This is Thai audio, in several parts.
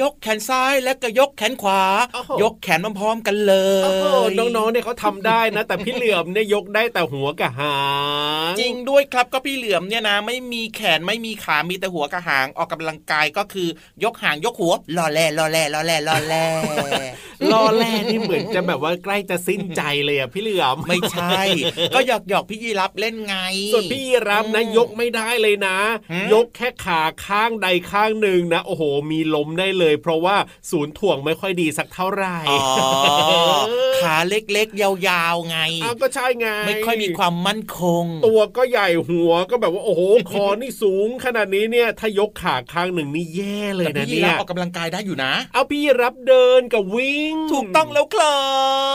ยกแขนซ้ายและก็ยกแขนขวา ยกแขนพร้อมๆกันเลยน้องๆเนี่ยเขาทำได้นะ แต่พี่เหลือมเนี่ยยกได้แต่หัวกับหางจริงด้วยครับก็พี่เหลือมเนี่ยนะไม่มีแขนไม่มีขามีแต่หัวกับหางออกกำลังกายก็คือยกหางยกหัวลอแล่ลอแล่ลอแล่ลอแล่ลอแล่นี่เหมือนจะแบบว่าใกล้จะสิ้นใจเลยอะพี่เหลือมไม่ใช่ ก็หยอกหยอกพี่ยีรับเล่นไง ส่วนพี่ยีรับนะยกไม่ได้เลยนะ ยกแค่ขาข้างใดข้างหนึ่งนะ โอ้โห มีล้มได้เลยเพราะว่าศูนย์ถ่วงไม่ค่อยดีสักเท่าไหร่ขาเล็กๆ ยาวๆ ไงก็ใช่ไง ไม่ค่อยมีความมั่นคง ตัวก็ใหญ่หัวก็แบบว่าโอ้โหคอนี่สูง ขนาดนี้เนี่ยถ้ายกขาข้างหนึ่งนี่แย่เลยนะเนี่ยออกกำลังกายได้อยู่นะ เอาพี่รับเดินกับวิ่ง ถูกต้องแล้วครั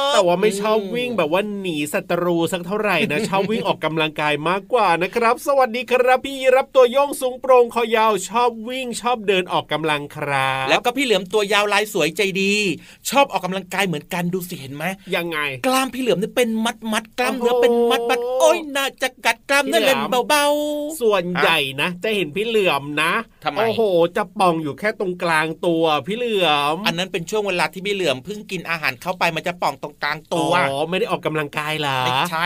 บแต่ว่าไม่ชอบวิ่งแบบว่าหนีศัตรูสักเท่าไหร่นะชอบวิ่งออกกำลังกายมากกว่านะครับ สวัสดีครับพี่รับตัวโยงสูงโปร่งคอยาวชอบวิ่งชอบเดินออกกำลังครับแล้วก็พี่เหลือมตัวยาวลายสวยใจดี ชอบออกกำลังกายเหมือนกันดูสิเห็นไหมยังไง กล้ามพี่เหลือมนี่เป็นมัดมัดกล้ามเนื้อเป็นมัดมัดโอ้ยน่าจะกัดกล้ามเนื้อเล่นเบาๆ ส่วนใหญ่นะ จะเห็นพี่เหลือมนะทำไมโอ้โห จะป่องอยู่แค่ตรงกลางตัวพี่เหลือม อันนั้นเป็นช่วงเวลาที่พี่เหลือมเพิ่งกินอาหารเข้าไปมันจะป่องตรงกลางตัวอ๋อไม่ได้ออกกำลังกายหรอไม่ใช่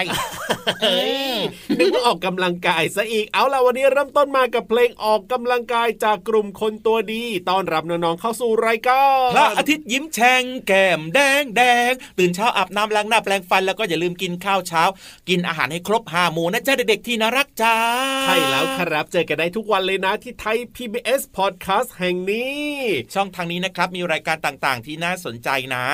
นึกว่าออกกำลังกายซะอีกเอาล่ะวันนี้เริ่มต้นมากับเพลงออกกำลังกายจากกลุ่มคนตัวดีตอนรับน้องๆเข้าสู่รายการพระอาทิตย์ยิ้มแฉ่งแก้มแดงแดงตื่นเช้าอาบน้ำล้างหน้าแปลงฟันแล้วก็อย่าลืมกินข้าวเช้า กินอาหารให้ครบห้าหมู่นะจ๊ะเด็กๆที่น่ารักจ้าใช่แล้วครับเจอกันได้ทุกวันเลยนะที่ไทย PBS Podcast แห่งนี้ ช่องทางนี้นะครับมีรายการต่างๆ ที่น่าสนใจนะ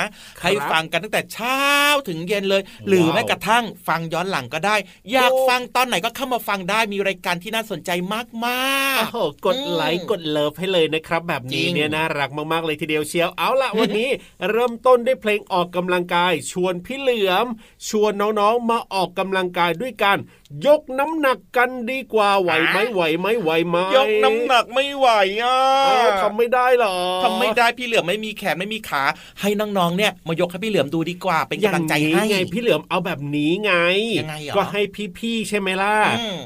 ให้ฟังกันตั้งแต่เช้าถึงเย็นเลย หรือแม้กระทั่งฟังย้อนหลังก็ได้ อยากฟังตอนไหนก็เข้ามาฟังได้มีรายการที่น่าสนใจมากๆโอ้โหกดไลค์กดเลิฟให้เลยนะครับ แบบนี้เนี่ยน่ารักมากๆเลยทีเดียวเชียวเอาละวันนี้ เริ่มต้นด้วยเพลงออกกำลังกาย ชวนพี่เหลือม ชวนน้องๆมาออกกำลังกายด้วยกัน ยกน้ำหนักกันดีกว่าไหวไหมไหวไหมไหวไหมยกน้ำหนักไม่ไหวอะทำไม่ได้หรอทำไม่ได้พี่เหลือไม่มีแขนไม่มีขา ให้น้องๆเนี่ยมายกให้พี่เหลือมดูดีกว่าเป็นกำลังใจให้ไงพี่เหลือมเอาแบบนี้ไงยังไงก็ให้พี่ๆใช่ไหมล่ะ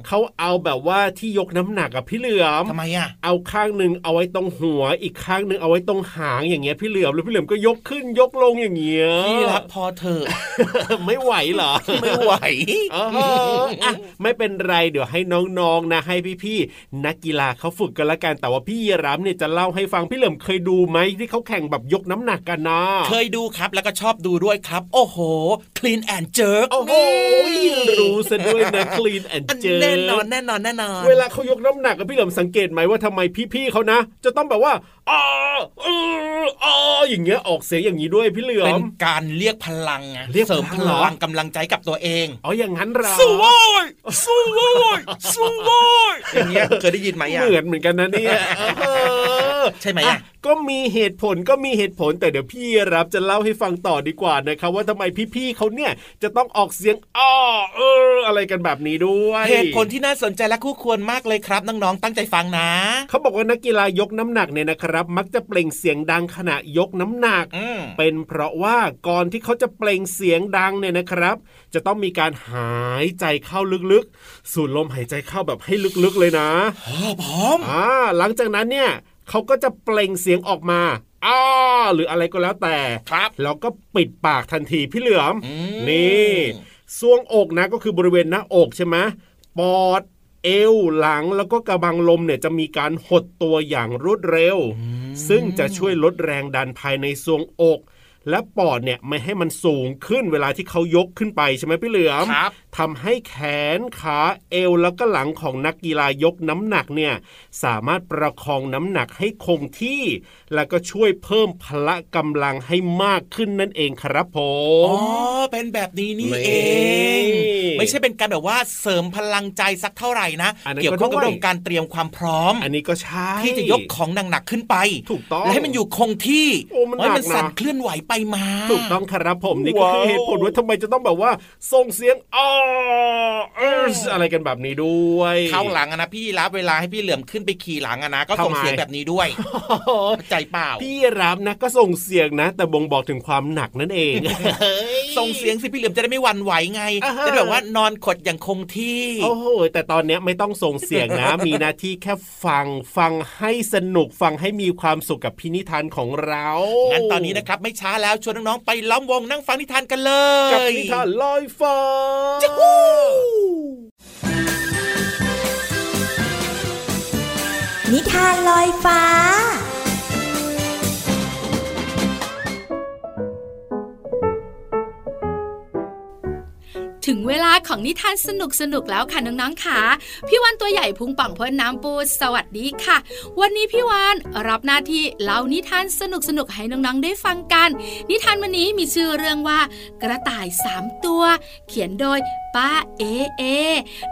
เขาเอาแบบว่าที่ยกน้ำหนักกับพี่เหลือมทำไมอะเอาข้างหนึ่งเอาไว้ตรงหัวอีกข้างหนึ่งเอาไว้ตรงหางอย่างเงี้ยพี่เหลือมแล้วพี่เหลือมก็ยกขึ้นยกลงอย่างเงี้ยพี่รับพอเธอไม่ไหวเหรอไม่ไหวไม่เป็นไรเดี๋ยวให้น้องๆนะ ให้พี่ๆนักกีฬาเขาฝึกกันละกันแต่ว่าพี่รามเนี่ยจะเล่าให้ฟังพี่เหลิมเคยดูไหมที่เขาแข่งแบบยกน้ำหนักกันนะเคยดูครับแล้วก็ชอบดูด้วยครับ โอ้โห clean and jerk โอ้โหรู้ซะด้วยนะ clean and jerk แน่นอนแน่นอนแน่นอนเวลาเขายกน้ำหนักกับพี่เหลิมสังเกตไหมว่าทำไมพี่ๆเขานะ จะต้องแบบว่าอ๋ออออย่างเงี้ยออกเสียงอย่างนี้ด้วยพี่เหลือมเป็นการเรียกพลังไงเรียกเสริมพลังกำลังใจกับตัวเองอ๋ออย่างนั้นเราสู้โว้ยสู้โว้ยสู้โว้ยอย่างเงี้ยเคยได้ยินไหมอะเหมือนเหมือนกันนะเนี่ยใช่ไหมอะ ก็มีเหตุผลก็มีเหตุผล แต่เดี๋ยวพี่รับจะเล่าให้ฟังต่อดีกว่านะครับ ว่าทำไมพี่ๆเขาเนี่ยจะต้องออกเสียงอ้อเออ อะไรกันแบบนี้ด้วย เหตุผลที่น่าสนใจและคู่ควรมากเลยครับน้องๆตั้งใจฟังนะเขาบอกว่านักกีฬายกน้ำหนักเนี่ยนะครับ มักจะเปล่งเสียงดังขณะยกน้ำหนัก เป็นเพราะว่าก่อนที่เขาจะเปล่งเสียงดังเนี่ยนะครับ จะต้องมีการหายใจเข้าลึกๆ สูดลมหายใจเข้าแบบให้ลึกๆเลยนะพร้อมอ่าหลังจากนั้นเนี่ย เขาก็จะเปล่งเสียงออกมาอ้าหรืออะไรก็แล้วแต่ครับแล้วก็ปิดปากทันทีพี่เหลือมนี่ซวงอกนะก็คือบริเวณหน้าอกใช่ไหมปอดเอวหลังแล้วก็กระบังลมเนี่ยจะมีการหดตัวอย่างรวดเร็ว ซึ่งจะช่วยลดแรงดันภายในซวงอก และปอดเนี่ยไม่ให้มันสูงขึ้นเวลาที่เขายกขึ้นไปใช่ไหมพี่เหลือมทำให้แขนขาเอวแล้วก็หลังของนักกีฬายกน้ำหนักเนี่ยสามารถประคองน้ำหนักให้คงที่ แล้วก็ช่วยเพิ่มพละกำลังให้มากขึ้นนั่นเองครับผมอ๋อเป็นแบบนี้นี่เอง ไม่ใช่เป็นการแบบว่าเสริมพลังใจสักเท่าไหร่นะเกี่ยวข้องกับเรื่องการเตรียมความพร้อม อันนี้ก็ใช่ที่จะยกของหนักๆขึ้นไป ถูกต้องและให้มันอยู่คงที่ให้มันสั่นเคลื่อนไหวไปมา ถูกต้องครับผมนี่ก็คือเหตุผลว่าทำไมจะต้องแบบว่าส่งเสียงอ๋อเอออะไรกันแบบนี้ด้วยเข้าหลังนะพี่รับเวลาให้พี่เหลื่อมขึ้นไปขี่หลังนะก็ส่งเสียงแบบนี้ด้วยใจเปล่า พี่รับนะก็ส่งเสียงนะ แต่บ่งบอกถึงความหนักนั่นเองส่งเสียงสิพี่เหลื่อมจะได้ไม่หวั่นไหวไงจะแบบว่านอนขดอย่างคงที่โอ้โหแต่ตอนนี้ไม่ต้องส่งเสียงนะ มีหน้าที่แค่ฟังฟังให้สนุกฟังให้มีความสุขกับพินิธานของเรางั้นตอนนี้นะครับไม่ช้าแล้วชวนน้องๆไปล้อมวงนั่งฟังนิทานกันเลยกับนิทานลอยฟ้าจ้านิทานลอยฟ้า ถึงเวลาของนิทานสนุกสนุกแล้วค่ะน้องๆค่ะพี่วันตัวใหญ่พุงป่องพ้นน้ำปูสวัสดีค่ะ วันนี้พี่วานรับหน้าที่เล่านิทานสนุกสนุกให้น้องๆได้ฟังกัน นิทานวันนี้มีชื่อเรื่องว่า กระต่ายสามตัว เขียนโดยป้าเอเอ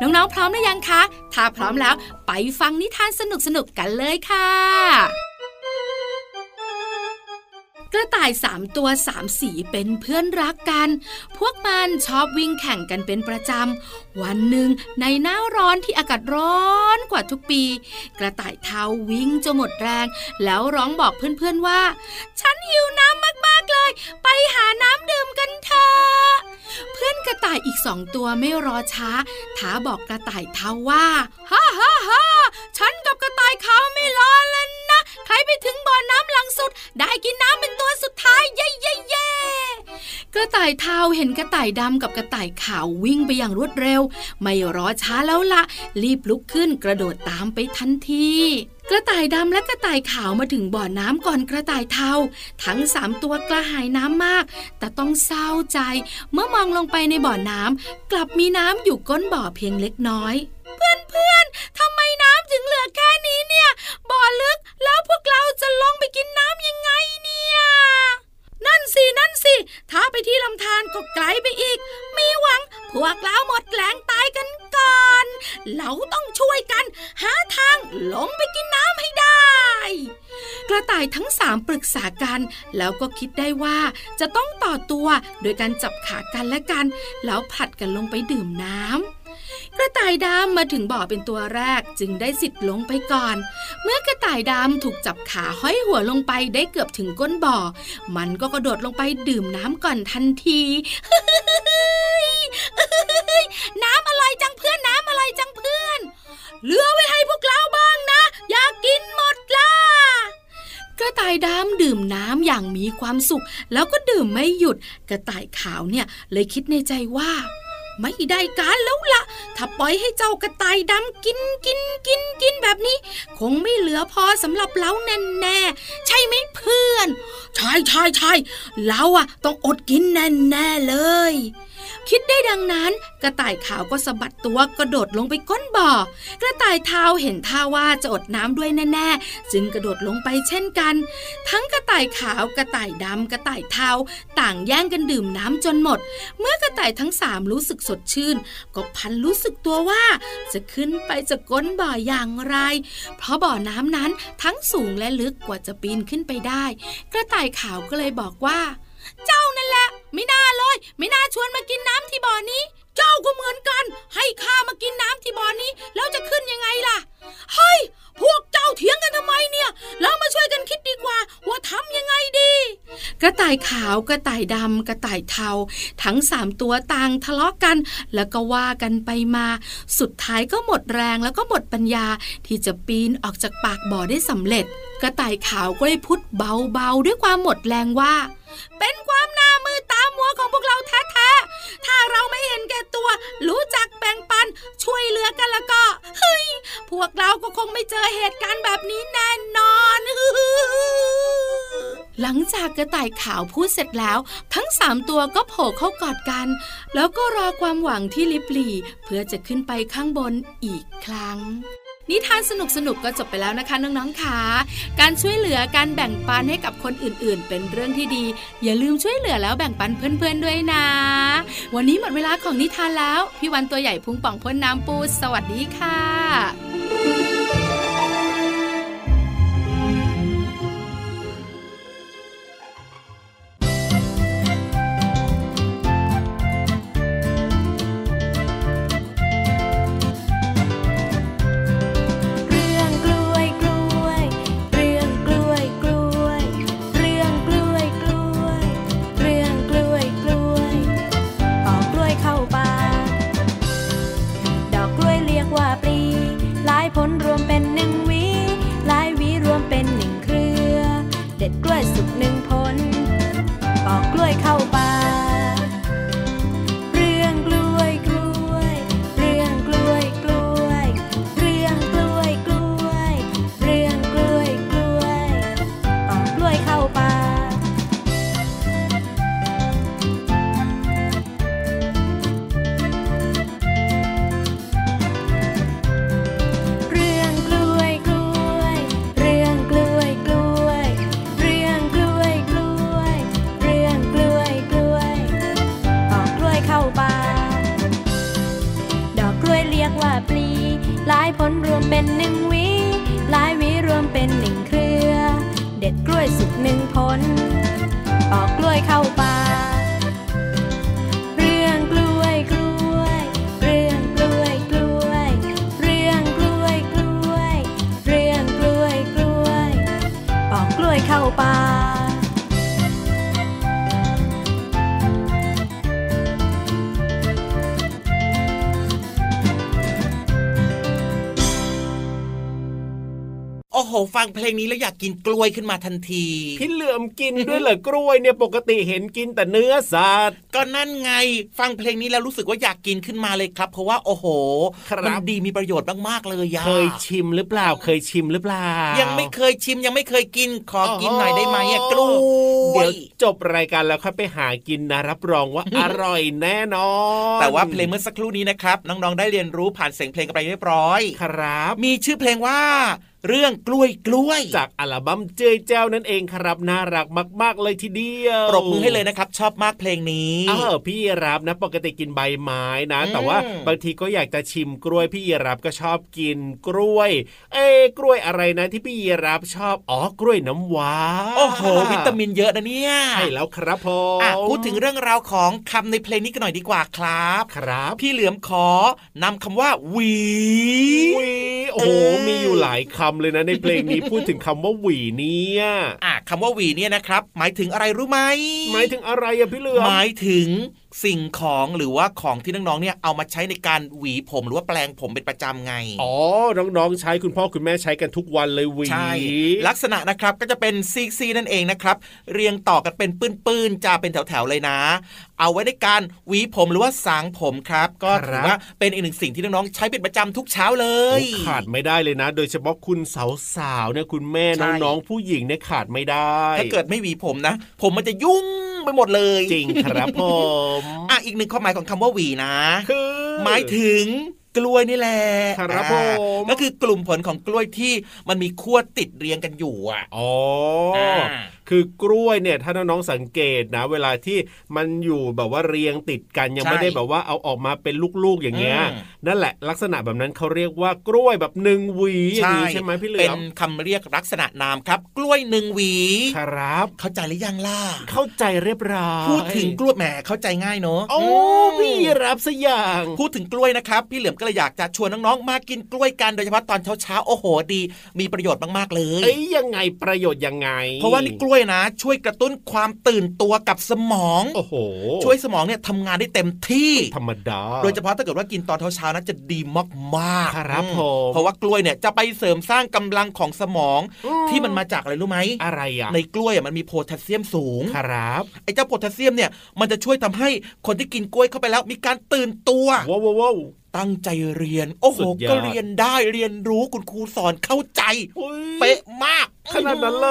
น้องๆพร้อมหรือยังคะ ถ้าพร้อมแล้วไปฟังนิทานสนุกสนุกกันเลยค่ะ ระต่ายสามตัวสามสีเป็นเพื่อนรักกัน พวกมันชอบวิ่งแข่งกันเป็นประจำ วันหนึ่งในหน้าร้อนที่อากาศร้อนกว่าทุกปี กระต่ายเท้าวิ่งจนหมดแรง แล้วร้องบอกเพื่อนๆว่า ฉันหิวน้ำมากๆเลย ไปหาน้ำดื่มกันเถอะเพื่อนกระต่ายอีกสองตัวไม่รอช้าท้าบอกกระต่ายเท้าว่าฮ่าฮ่าฮ่าฉันกับกระต่ายเขาไม่รอแล้วนะ ใครไปถึงบ่อน้ำหลังสุด ได้กินน้ำเป็นตัว สุด ระต่ายเทาเห็นกระต่ายดำกับกระต่ายขาววิ่งไปอย่างรวดเร็ว ไม่รอช้าแล้วละรีบลุกขึ้นกระโดดตามไปทันทีกระต่ายดำและกระต่ายขาวมาถึงบ่อน้ำก่อนกระต่ายเทาทั้งสามตัวกระหายน้ำมาก แต่ต้องเศร้าใจ เมื่อมองลงไปในบ่อน้ำกลับมีน้ำอยู่ก้นบ่อเพียงเล็กน้อย เพื่อนเพื่อนทำไมน้ำถึงเหลือแค่นี้เนี่ย บ่อลึกแล้วพวกเราจะลงไปกินน้ำยังไงเนี่ย นั่นสินั่นสิถ้าไปที่ลำธารก็ไกลไปอีก มีหวัง พวกเราหมดแรงตายกันก่อน เราต้องช่วยกัน หาทางลงไปกินน้ำให้ได้ กระต่ายทั้งสามปรึกษากัน แล้วก็คิดได้ว่าจะต้องต่อตัวโดยการจับขากันและกัน แล้วผลัดกันลงไปดื่มน้ำ กระต่ายดำมาถึงบ่อเป็นตัวแรกจึงได้สิทธิ์ลงไปก่อน เมื่อกระต่ายดำถูกจับขาห้อยหัวลงไปได้เกือบถึงก้นบ่อ มันก็กระโดดลงไปดื่มน้ำก่อนทันทีน้ำอะไรจังเพื่อนน้ำอะไรจังเพื่อนเหลือไว้ให้พวกเราบ้างนะ อย่ากกินหมดล่ะกระต่ายดำดื่มน้ำอย่างมีความสุข แล้วก็ดื่มไม่หยุด กระต่ายขาวเนี่ยเลยคิดในใจว่า ไม่ได้การแล้วละ่ะ ถ้าปล่อยให้เจ้ากระต่ายดำกินกินกินกินแบบนี้ คงไม่เหลือพอสำหรับเราแน่แน่ใช่ไหมเพื่อน ใช่ใช่ใช่เราอะต้องอดกินแน่แน่เลย คิดได้ดังนั้น กระต่ายขาวก็สะบัดตัวกระโดดลงไปก้นบ่อ กระต่ายเท้าเห็นท่าว่าจะอดน้ำด้วยแน่ๆ จึงกระโดดลงไปเช่นกัน ทั้งกระต่ายขาวกระต่ายดำกระต่ายเทาต่างแย่งกันดื่มน้ำจนหมด เมื่อกระต่ายทั้งสามรู้สึกสดชื่น ก็พันรู้สึกตัวว่า จะขึ้นไปจากก้นบ่ออย่างไร เพราะบ่อน้ำนั้นทั้งสูงและลึกกว่าจะปีนขึ้นไปได้ กระต่ายขาวก็เลยบอกว่า เจ้านั่นแหละ ไม่น่าเลย ไม่น่าชวนมากินน้ำที่บ่อนี้ เจ้าก็เหมือนกัน ให้ข้ามากินน้ำที่บ่อนี้ แล้วจะขึ้นยังไงล่ะ เฮ้ย พวกเจ้าเถียงกันทำไมเนี่ย เรามาช่วยกันคิดดีกว่า ว่าทำยังไงดี กระต่ายขาวกระต่ายดำกระต่ายเทา ทั้งสามตัวต่างทะเลาะกัน แล้วก็ว่ากันไปมา สุดท้ายก็หมดแรงแล้วก็หมดปัญญาที่จะปีนออกจากปากบ่อได้สำเร็จ กระต่ายขาวก็เลยพูดเบาๆด้วยความหมดแรงว่า เป็นความหน้ามือตามัวของพวกเราแท้ๆ ถ้าเราไม่เห็นแก่ตัว รู้จักแบ่งปันช่วยเหลือกันแล้วก็เฮ้ยพวกเราก็คงไม่เจอเหตุการณ์แบบนี้แน่นอนหลังจากกระต่ายขาวพูดเสร็จแล้ว ทั้งสามตัวก็โผล่เข้ากอดกัน แล้วก็รอความหวังที่ลิบหลีเพื่อจะขึ้นไปข้างบนอีกครั้ง นิทานสนุกสนุกก็จบไปแล้วนะคะน้องๆค่ะการช่วยเหลือการแบ่งปันให้กับคนอื่นๆ เป็นเรื่องที่ดี อย่าลืมช่วยเหลือแล้วแบ่งปันเพื่อนๆด้วยนะ วันนี้หมดเวลาของนิทานแล้ว พี่วันตัวใหญ่พุงป่องพ่นน้ำปู สวัสดีค่ะ ปลี หลายผลรวมเป็นหนึ่งวีหลายวีรวมเป็นหนึ่งเครือ เด็ดกล้วยสุกหนึ่งผล หฟังเพลงนี้แล้วอยากกินกล้วยขึ้นมาทันที พี่เหลือมกินด้วยเหรอกล้วยเนี่ยปกติเห็นกินแต่เนื้อสัตว์ก็นั่นไงฟังเพลงนี้แล้วรู้สึกว่าอยากกินขึ้นมาเลยครับ เพราะว่าโอ้โหครับมันดีมีประโยชน์มากๆเลยยาเคยชิมหรือเปล่าเคยชิมหรือเปล่ายัยังไม่เคยชิมยังไม่เคยกินขอกินหน่อยได้ไหมอะกล้วยเดี๋ยวจบรายการแล้วค่อยไปหากินนะรับรองว่าอร่อยแน่นอน แต่ว่าเพลงเมื่อสักครู่นี้นะครับ น้องๆได้เรียนรู้ผ่านเสียงเพลงกันไปเรียบร้อย ครับ มีชื่อเพลงว่า เรื่องกล้วยกล้วยจากอัลบั้มเจยเจ้านั่นเองครับน่ารักมาก ๆ เลยทีเดียวปรบมือให้เลยนะครับ ชอบมากเพลงนี้เออพี่รับนะ ปกติกินใบไม้นะอืมแต่ว่าบางทีก็อยากจะชิมกล้วยพี่รับก็ชอบกินกล้วย เอ้กล้วยอะไรนะที่พี่รับชอบอ๋อกล้วยน้ำว้าโอ้โหวิตามินเยอะนะเนี่ยใช่แล้วครับผมอะพูดถึงเรื่องราวของคำในเพลงนี้กันหน่อยดีกว่าครับ ครับ พี่เหลือมขอนำคำว่าหวีหวีโอ้โหเออมีอยู่หลายคำเลยนะในเพลงนี้พูดถึงคำว่าหวีเนี่ยอะคำว่าหวีเนี่ยนะครับ หมายถึงอะไรรู้ไหมหมายถึงอะไรอะพี่เหลือมหมายถึง สิ่งของหรือว่าของที่น้องๆเนี่ยเอามาใช้ในการหวีผมหรือว่าแปลงผมเป็นประจำไง อ๋อ น้องๆ ใช้คุณพ่อคุณแม่ใช้กันทุกวันเลยหวีใช่ลักษณะนะครับก็จะเป็นซีซีนั่นเองนะครับ เรียงต่อกันเป็นปื้นๆจะเป็นแถวๆเลยนะ เอาไว้ในการหวีผมหรือว่าสางผมครับ ก็ถือว่าเป็นอีกหนึ่งสิ่งที่น้องๆ ใช้เป็นประจำทุกเช้าเลโอ้ยขาดไม่ได้เลยนะ โดยเฉพาะคุณสาวๆเนี่ยคุณแม่ใช่น้องๆผู้หญิงเนี่ยขาดไม่ได้ ถ้าเกิดไม่หวีผมนะ ผมมันจะยุ่ง ไปหมดเลย จริงครับผมอะอีกหนึ่งความหมายของคำว่าหวีนะคือหมายถึงกล้วยนี่แหละครับอ่าผมก็คือกลุ่มผลของกล้วยที่มันมีขั้วติดเรียงกันอยู่อะอ๋ออ่า คือกล้วยเนี่ยถ้าน้องๆสังเกตนะ เวลาที่มันอยู่แบบว่าเรียงติดกันยังใช่ไม่ได้แบบว่าเอาออกมาเป็นลูกๆอย่างเงี้ยอืมนั่นแหละลักษณะแบบนั้นเขาเรียกว่ากล้วยแบบหนึ่งหวีอย่างนี้ใช่ไหมพี่เหลืเป็อนมคำเรียกลักษณะนามครับ กล้วยหนึ่งหวี ครับ เข้าใจหรือยังล่ะเข้าใจเรียบร้อยพูดถึงกล้วยแหมเข้าใจง่ายเนอะโอ้มพี่รับสยางพูดถึงกล้วยนะครับ พี่เหลือมก็เลยอยากจะชวนน้องๆมากินกล้วยกันโดยเฉพาะตอนเช้าๆโอ้โหดี มีประโยชน์มากๆเลยเอ้ยยังไงประโยชน์ยังไง เพราะว่านี่กล้วยนะ ช่วยกระตุ้นความตื่นตัวกับสมองโอ้โหช่วยสมองเนี่ยทำงานได้เต็มที่ธรรมดา โดยเฉพาะถ้าเกิดว่ากินตอนเช้าๆนะจะดีมากๆครับอืผมเพราะว่ากล้วยเนี่ยจะไปเสริมสร้างกำลังของสมองอืมที่มันมาจากอะไรรู้ไหมอะไรอะในกล้วยอะมันมีโพแทสเซียมสูงครับไอ้เจ้าโพแทสเซียมเนี่ยมันจะช่วยทำให้คนที่กินกล้วยเข้าไปแล้ว มีการตื่นตัวว้าวว้าวว้าว ตั้งใจเรียน โอ้โหสุดยอดก็เรียนได้เรียนรู้คุณครูสอนเข้าใจอุ๊ยเป๊ะมาก ขนาดนั้นเล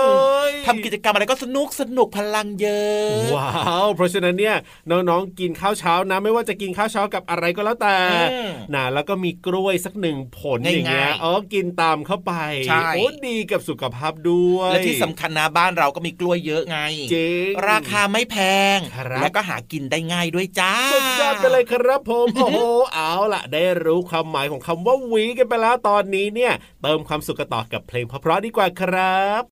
ยทำกิจกรรมอะไรก็สนุกสนุกพลังเยอะ ว้าว เพราะฉะนั้นเนี่ยน้องๆกินข้าวเช้านะ ไม่ว่าจะกินข้าวเช้ากับอะไรก็แล้วแต่อืมนะแล้วก็มีกล้วยสักหนึ่งผลอย่างเงี้ยง่ายๆเออกินตามเข้าไปใช่โอ้ดีกับสุขภาพด้วยและที่สำคัญนะบ้านเราก็มีกล้วยเยอะไงจริงราคาไม่แพงครับและก็หากินได้ง่ายด้วยจ้าสุดยอดไปเลยครับผมโอ้โหเอาล่ะได้รู้ความหมายของคำว่าหวีกันไปแล้วตอนนี้เนี่ย เติมความสุขกันต่อกับเพลงเพราะๆดีกว่าครับ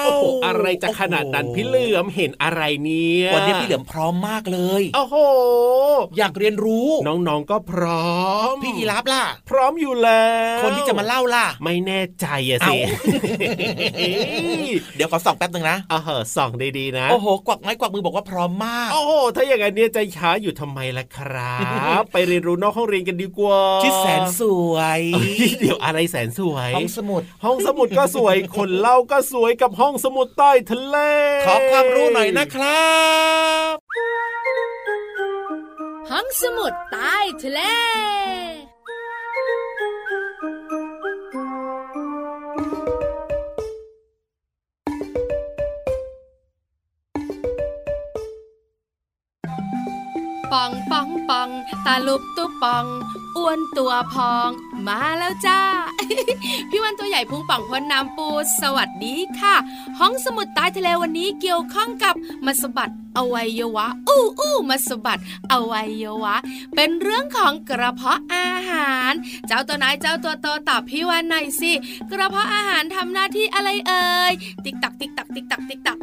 าวว้าวว้าวว้าวโอ้โหอะไรจะขนาดนั้นพี่เหลือมเห็นอะไรเนี่ยวันนี้พี่เหลือมพร้อมมากเลยโอ้โหอยากเรียนรู้น้องๆก็พร้อม พี่ยีรับล่ะ พร้อมอยู่แล้ว คนที่จะมาเล่าล่ะ ไม่แน่ใจอะสิเอ้เดี๋ยวขอส่องแป๊บหนึ่งนะเออส่องดีๆนะโอ้โหกวักไม้กวักมือบอกว่าพร้อมมากโอ้โหถ้าอย่างนั้นเนี่ยใจช้าอยู่ทำไมล่ะครับ ไปเรียนรู้นอกห้องเรียนกันดีกว่าชิดแสนสวยเอ้ยเดี๋ยวอะไรแสนสวย ห้องสมุด ห้องสมุดก็สวยคนเล่าก็สวยกับห้องสมุดใต้ทะเล ขอความรู้หน่อยนะครับ ห้องสมุดใต้ทะเลปองปองปองตาลุบตุปอง อ้วนตัวพอง มาแล้วจ้า พี่วันตัวใหญ่พุงป่องพ้นน้ำปู สวัสดีค่ะ ห้องสมุดใต้ทะเลวันนี้เกี่ยวข้องกับมาสบัด อวัยวะ อู้อู้มาสบัดอวัยวะ เป็นเรื่องของกระเพาะอาหาร เจ้าตัวไหนเจ้าตัวโตตอบพี่วันหน่อยสิ กระเพาะอาหารทำหน้าที่อะไรเอ่ยติ๊กตักติ๊กตักติ๊กตักติ๊กตัก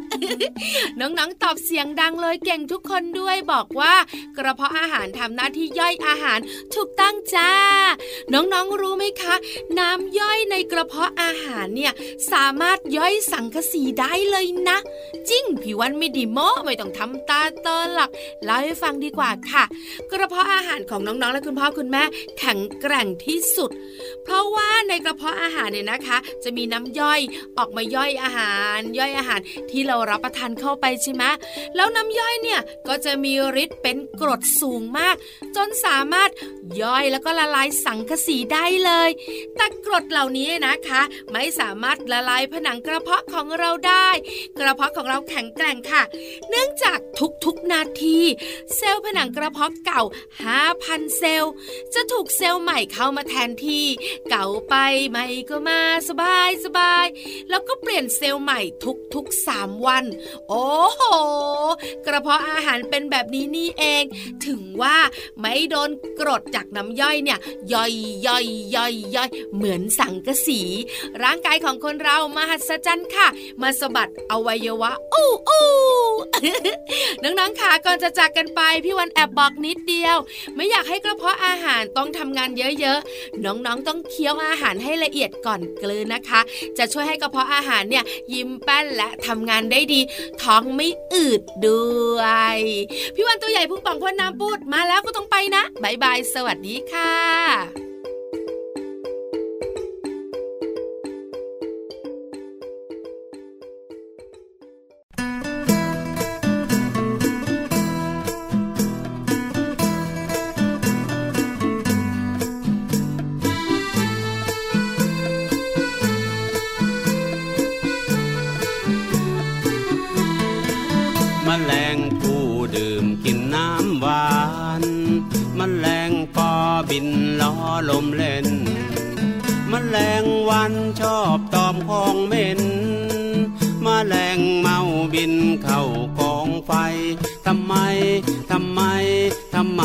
น้องๆตอบเสียงดังเลยเก่งทุกคนด้วยบอกว่า กระเพาะอาหารทำหน้าที่ย่อยอาหารถูกตั้งจ้า น้องๆรู้ไหมคะ น้ำย่อยในกระเพาะอาหารเนี่ยสามารถย่อยสังกะสีได้เลยนะ จริงพี่วันไม่ดีโม้ไม่ต้องทำตาโตหลักเล่าให้ฟังดีกว่าค่ะ กระเพาะอาหารของน้องๆ และคุณพ่อคุณแม่แข็งแกร่งที่สุด เพราะว่าในกระเพาะอาหารเนี่ยนะคะ จะมีน้ำย่อยออกมาย่อยอาหาร ย่อยอาหารที่เรารับประทานเข้าไปใช่ไหมแล้วน้ำย่อยเนี่ยก็จะมีฤทธิ์เป็นกรดสูงมาก จนสามารถย่อยแล้วก็ละลายสังกะสีได้เลยแต่กรดเหล่านี้นะคะ ไม่สามารถละลายผนังกระเพาะของเราได้ กระเพาะของเราแข็งแกร่งค่ะ เนื่องจากทุกๆนาที เซลล์ผนังกระเพาะเก่า 5,000 เซลล์ จะถูกเซลล์ใหม่เข้ามาแทนที่ เก่าไปใหม่ก็มาสบายสบายแล้วก็เปลี่ยนเซลล์ใหม่ทุกๆ 3 วัน โอ้โห กระเพาะอาหารเป็นแบบนี้นี่เอง ถึงว่าไม่โดนกรดจากน้ำย่อยเนี่ย ย่อยย่อยย่อยย่อยเหมือนสังกะสี ร่างกายของคนเรามหัศจรรย์ค่ะ มาสะบัดอวัยวะ อู้อู้น้องๆค่ะก่อนจะจากกันไปพี่วันแอบบอกนิดเดียว ไม่อยากให้กระเพาะอาหารต้องทำงานเยอะๆ น้องๆต้องเคี้ยวอาหารให้ละเอียดก่อนกลืนนะคะ จะช่วยให้กระเพาะอาหารเนี่ยยิ้มแป้นและทำงานได้ดี ท้องไม่อืดด้วย พี่วันตัวใหญ่พุ่งป่องพ่นน้ำปูดมาแล้วก็ต้องไปนะบายบายสวัสดีค่ะ บินล้อลมเล่นมแมลงวันชอบตอมของเหม็นมแมลงเมาบินเข้ากองไฟทำไม ทำไม ทำไม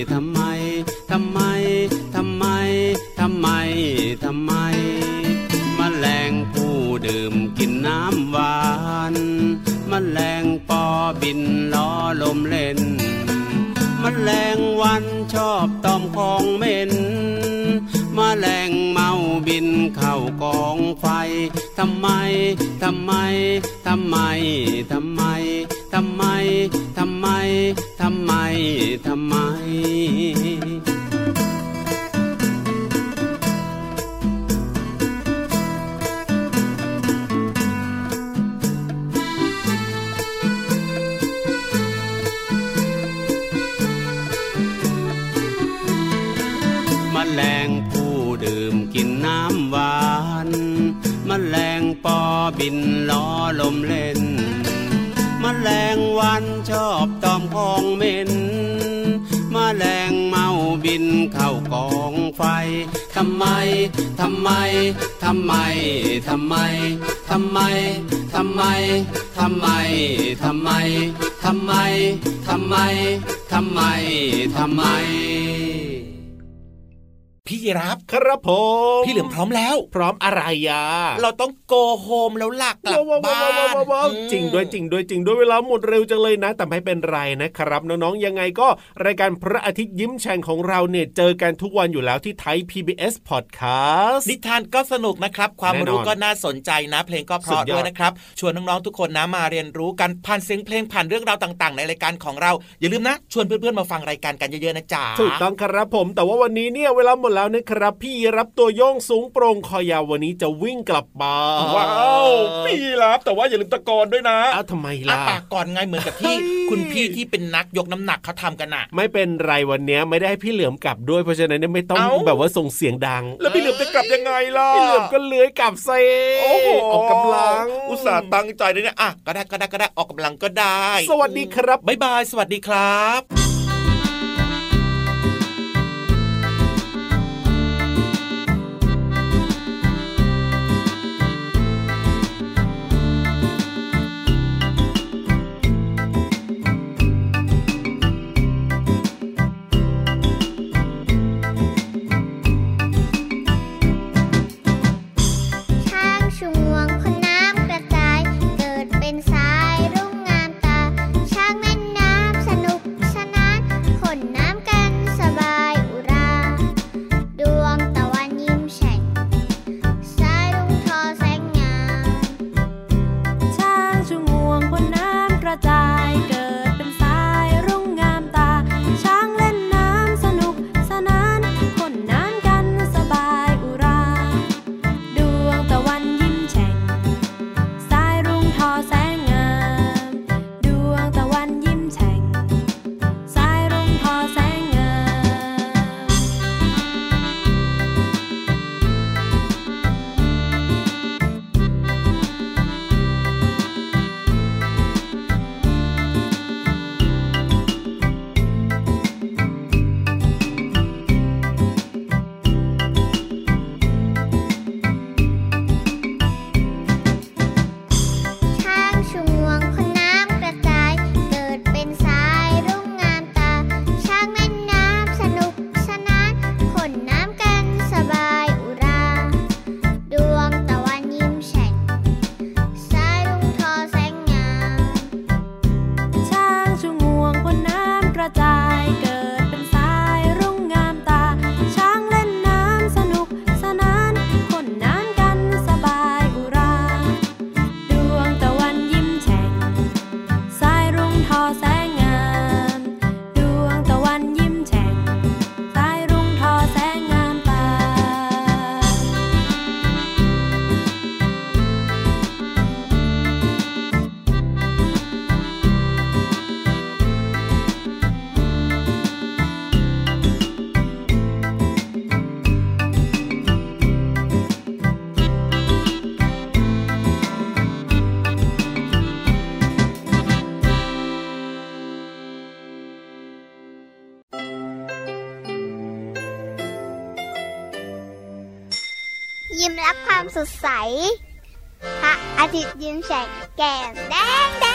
ทำไม ทำไม ทำไม ทำไม ทำไมมแมลงผู้ดื่มกินน้ำหวานมแมลงปอบินล้อลมเล่น มแมลงวันชอบตอมของเหม็นมแมลงเมาบินเข้ากองไฟทำไมทำไมทำไมทำไมทำไมทำไมทำไมทำไมม บินล้อลมเล่นมแมลงวันชอบตอมของเหม็นมแมลงเมาบินเข้ากองไฟทำไม ทำไม ทำไม ทำไม ทำไม ทำไม ทำไม ทำไม ทำไม ทำไม ทำไม ทำไม พี่ยีรับครับผมพี่เหลือมพร้อมแล้ว พร้อมอะไรอะเราต้องโกโฮมแล้วหลักกลับบ้านจริงด้วยจริงด้วยจริงด้วยเวลาหมดเร็วจังเลยนะ แต่ไม่เป็นไรนะครับ น้องๆยังไงก็รายการพระอาทิตย์ยิ้มแฉ่งของเราเนี่ยเจอกันทุกวันอยู่แล้วที่ไทย PBS Podcast นิทานก็สนุกนะครับ ความแน่นอนรู้ก็น่าสนใจนะ เพลงก็เพสุราะดยอดด้วยนะครับชวนน้องๆทุกคนนะมาเรียนรู้กันผ่านเสียงเพลงผ่านเรื่องราวต่าง ๆ ในรายการของเราอย่าลืมนะ ชวนเพื่อนๆมาฟังรายการกันเยอะๆนะจ๊ะถูกต้องครับผมแต่ว่าวันนี้เนี่ยเวลาหมดแล้วนะครับ พี่รับตัวโยงสูงโปร่งคอยาววันนี้จะวิ่งกลับบ้านว้าวพี่รับแต่ว่าอย่าลืมตะโกนด้วยนะอ้าวทำไมอาล่ะปากก่อนไงเหมือนกับที่คุณพี่ที่เป็นนักยกน้ำหนักเขาทำกันน่ะ ไม่เป็นไรวันเนี้ยไม่ได้ให้พี่เหลือมกลับด้วยเพราะฉะนั้นเนี่ยไม่ต้องเอ้าแบบว่าส่งเสียงดัง แล้วพี่เหลือมจะกลับยังไงล่ะพี่เหลือมก็เลื้อยกลับเซโอ้โหออกกำลัง อุตส่าห์ตั้งใจเลยเนี่ยอะก็ได้ก็ได้ก็ได้ออกกำลังก็ได้ สวัสดีครับบ๊ายบายสวัสดีครับ ยิ้มรับ